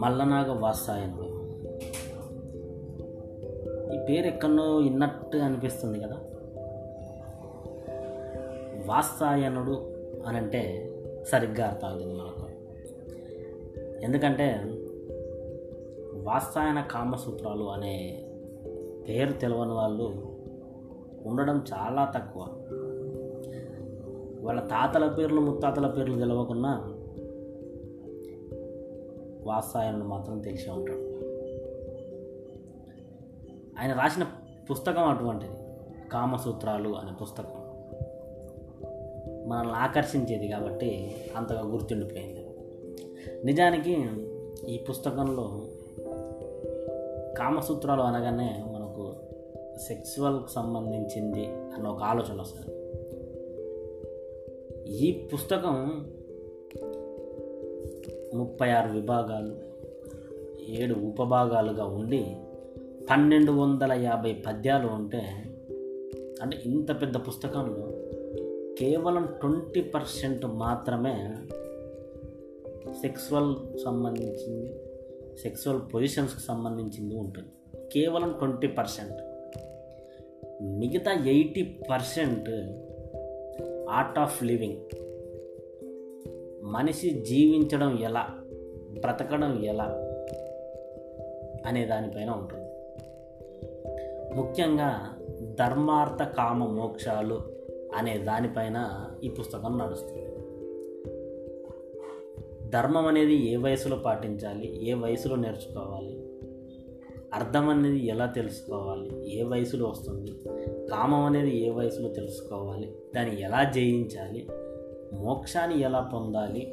మల్లనాగ వాసాయనుడు ఈ పేరు ఎక్కడో విన్నట్టు అనిపిస్తుంది కదా. వాత్సాయనుడు అని అంటే సరిగ్గా అర్థమవుతుంది మనకు. ఎందుకంటే వాత్సాయన కామసూత్రాలు అనే పేరు తెలియని వాళ్ళు ఉండడం చాలా తక్కువ. వాళ్ళ తాతల పేర్లు ముత్తాతల పేర్లు తెలవకుండా వాత్సాయనుడు మాత్రం తెలిసే ఉంటాడు. ఆయన రాసిన పుస్తకం అటువంటిది. కామసూత్రాలు అనే పుస్తకం. మనల్ని ఆకర్షించేది కాబట్టి అంతగా గుర్తుండిపోయింది. నిజానికి ఈ పుస్తకంలో కామసూత్రాలు అనగానే మనకు సెక్సువల్కి సంబంధించింది అన్న ఒక ఆలోచన వస్తుంది. ఈ పుస్తకం ముప్పై ఆరు విభాగాలు ఏడు ఉపభాగాలుగా ఉండి పన్నెండు వందల యాభై పద్యాలు ఉంటే అంటే ఇంత పెద్ద పుస్తకంలో కేవలం ట్వంటీ పర్సెంట్ మాత్రమే సెక్సువల్ సంబంధించింది సెక్సువల్ పొజిషన్స్కి సంబంధించింది ఉంటుంది. కేవలం ట్వంటీ పర్సెంట్. మిగతా eighty percent art of living. మనిషి జీవించడం ఎలా? బ్రతకడం ఎలా? అనే దానిపైన ఉంటుంది. ముఖ్యంగా ధర్మార్థ కామ మోక్షాలు అనే దానిపైన ఈ పుస్తకం నడుస్తుంది. ధర్మం అనేది ఏ వయసులో పాటించాలి? ఏ వయసులో నేర్చుకోవాలి? అర్థం అనేది ఎలా తెలుసుకోవాలి? ఏ వయసులో వస్తుంది? కామం అనేది ఏ వయసులో తెలుసుకోవాలి? దాన్ని ఎలా జయించాలి? మోక్షాన్ని ఎలా పొందాలి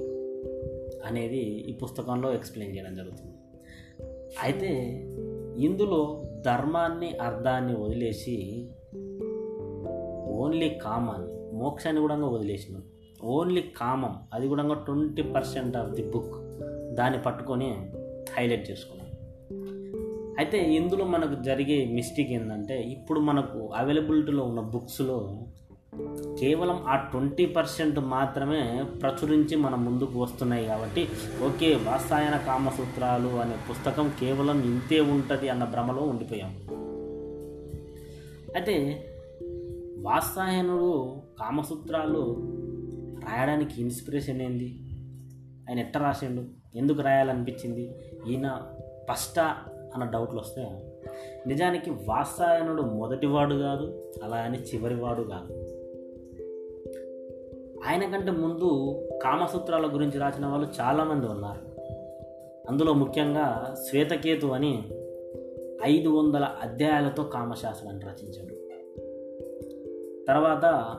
అనేది ఈ పుస్తకంలో ఎక్స్ప్లెయిన్ చేయడం జరుగుతుంది. అయితే ఇందులో ధర్మాన్ని అర్థాన్ని వదిలేసి ఓన్లీ కామాన్ని మోక్షాన్ని కూడా వదిలేసినాం ఓన్లీ కామం అది కూడా twenty percent of the book దాన్ని పట్టుకొని హైలైట్ చేసుకున్నాం. అయితే ఇందులో మనకు జరిగే మిస్టేక్ ఏంటంటే ఇప్పుడు మనకు అవైలబిలిటీలో ఉన్న బుక్స్లో కేవలం ఆ ట్వంటీ పర్సెంట్ మాత్రమే ప్రచురించి మన ముందుకు వస్తున్నాయి కాబట్టి ఓకే వాస్తాయన కామసూత్రాలు అనే పుస్తకం కేవలం ఇంతే ఉంటుంది అన్న భ్రమలో ఉండిపోయాం. అయితే వాత్సాయనుడు కామసూత్రాలు రాయడానికి ఇన్స్పిరేషన్ ఏంది? ఆయన ఎట్ట రాసిండు? ఎందుకు రాయాలనిపించింది? ఈయన ఫస్టా అన్న డౌట్లు వస్తే నిజానికి వాత్సాయనుడు మొదటివాడు కాదు అలా అని చివరివాడు కాదు. ఆయన కంటే ముందు కామసూత్రాల గురించి రాసిన వాళ్ళు చాలామంది ఉన్నారు. అందులో ముఖ్యంగా శ్వేతకేతు అని ఐదు వందల అధ్యాయాలతో కామశాస్త్రాన్ని రచించాడు. తర్వాత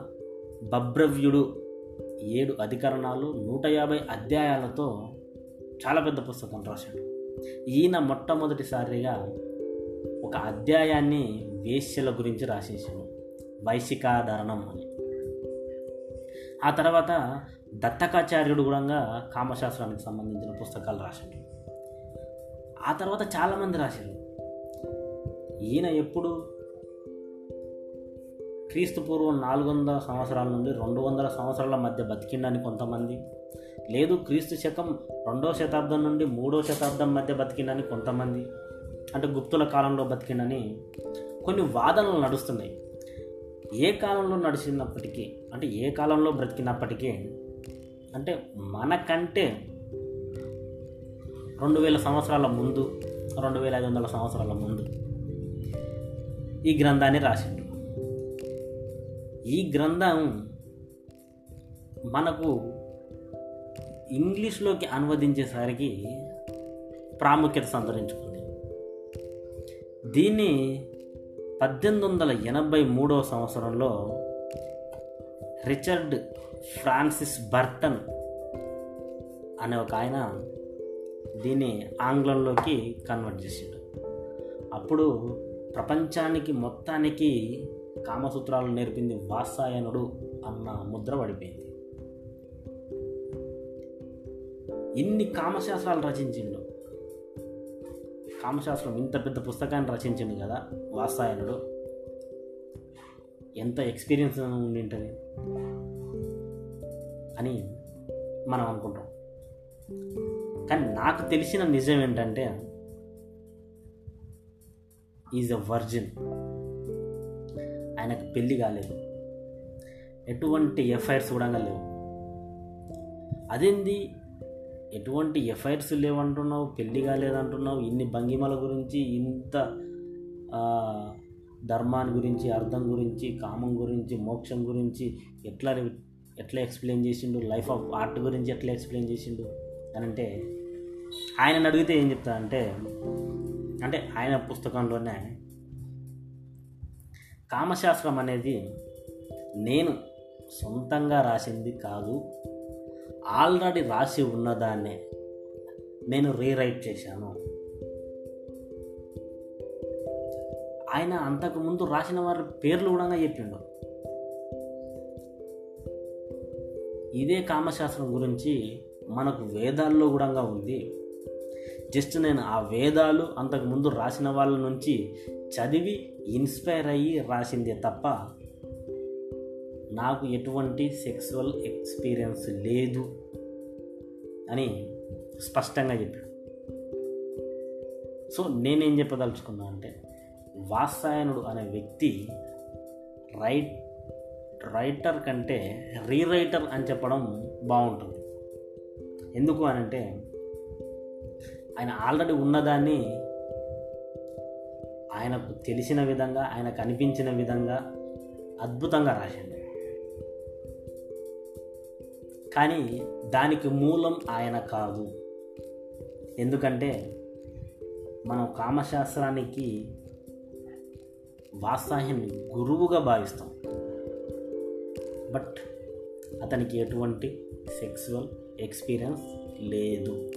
బభ్రవ్యుడు ఏడు అధికరణాలు నూట యాభై అధ్యాయాలతో చాలా పెద్ద పుస్తకం రాశాడు. ఈయన మొట్టమొదటిసారిగా ఒక అధ్యాయాన్ని వేశ్యల గురించి రాసేసాడు వైశికాధరణం అని. ఆ తర్వాత దత్తకాచార్యుడు కూడా కామశాస్త్రానికి సంబంధించిన పుస్తకాలు రాశాడు. ఆ తర్వాత చాలామంది రాశారు. ఈయన ఎప్పుడు? క్రీస్తు పూర్వం నాలుగు వందల సంవత్సరాల నుండి రెండు వందల సంవత్సరాల మధ్య బతికిండని కొంతమంది లేదు క్రీస్తు శకం రెండో శతాబ్దం నుండి మూడో శతాబ్దం మధ్య బతికిండని కొంతమంది అంటే గుప్తుల కాలంలో బతికిండని కొన్ని వాదనలు నడుస్తున్నాయి. ఏ కాలంలో నడిచినప్పటికీ అంటే ఏ కాలంలో బ్రతికినప్పటికీ అంటే మనకంటే రెండు వేల సంవత్సరాల ముందు రెండు వేల ఐదు వందల సంవత్సరాల ముందు ఈ గ్రంథాన్ని రాసిండు. ఈ గ్రంథం మనకు ఇంగ్లీష్లోకి అనువదించేసరికి ప్రాముఖ్యత సంతరించుకుంది. దీన్ని పద్దెనిమిది వందల ఎనభై మూడవ సంవత్సరంలో రిచర్డ్ ఫ్రాన్సిస్ బర్టన్ అనే ఒక ఆయన దీన్ని ఆంగ్లంలోకి కన్వర్ట్ చేసాడు అప్పుడు ప్రపంచానికి మొత్తానికి కామసూత్రాలు నేర్పింది వాసాయనుడు అన్న ముద్ర పడిపోయింది. ఇన్ని కామశాస్త్రాలు రచించిండు. కామశాస్త్రం ఇంత పెద్ద పుస్తకాన్ని రచించింది కదా వాత్సాయనుడు ఎంత ఎక్స్పీరియన్స్ ఉండి అని మనం అనుకుంటాం. కానీ నాకు తెలిసిన నిజం ఏంటంటే ఈజ్ అ వర్జిన్ ఆయనకు పెళ్ళి కాలేదు. ఎటువంటి ఎఫ్ఐఆర్స్ కూడా లేవు. అదేంది? ఎటువంటి ఎఫ్ఐఆర్స్ లేవంటున్నావు పెళ్ళి కాలేదంటున్నావు ఇన్ని భంగిమల గురించి ఇంత ధర్మాన్ని గురించి అర్థం గురించి కామం గురించి మోక్షం గురించి ఎట్లా ఎట్లా ఎక్స్ప్లెయిన్ చేసిండు లైఫ్ ఆఫ్ ఆర్ట్ గురించి ఎట్లా ఎక్స్ప్లెయిన్ చేసిండు అని అంటే ఆయనను అడిగితే ఏం చెప్తారంటే అంటే ఆయన పుస్తకంలోనే కామశాస్త్రం అనేది నేను సొంతంగా రాసింది కాదు ఆల్రెడీ రాసి ఉన్నదాన్నే నేను రీరైట్ చేశాను. ఆయన అంతకుముందు రాసిన వారి పేర్లు కూడా చెప్పిండు. ఇదే కామశాస్త్రం గురించి మనకు వేదాల్లో కూడా ఉంది. జస్ట్ నేను ఆ వేదాలు అంతకుముందు రాసిన వాళ్ళ నుంచి చదివి ఇన్స్పైర్ అయ్యి రాసిందే తప్ప నాకు ఎటువంటి సెక్సువల్ ఎక్స్పీరియన్స్ లేదు అని స్పష్టంగా చెప్పాడు. సో నేనేం చెప్పదలుచుకున్నా అంటే వాత్సాయనుడు అనే వ్యక్తి రైట్ రైటర్ కంటే రీరైటర్ అని చెప్పడం బాగుంటుంది. ఎందుకు అని అంటే ఆయన ఆల్రెడీ ఉన్నదాన్ని ఆయనకు తెలిసిన విధంగా ఆయనకు అనిపించిన విధంగా అద్భుతంగా రాసిండు కానీ దానికి మూలం ఆయన కాదు. ఎందుకంటే మనం కామశాస్త్రానికి వాత్సాహిని గురువుగా భావిస్తాం. బట్ అతనికి ఎటువంటి సెక్సువల్ ఎక్స్పీరియన్స్ లేదు.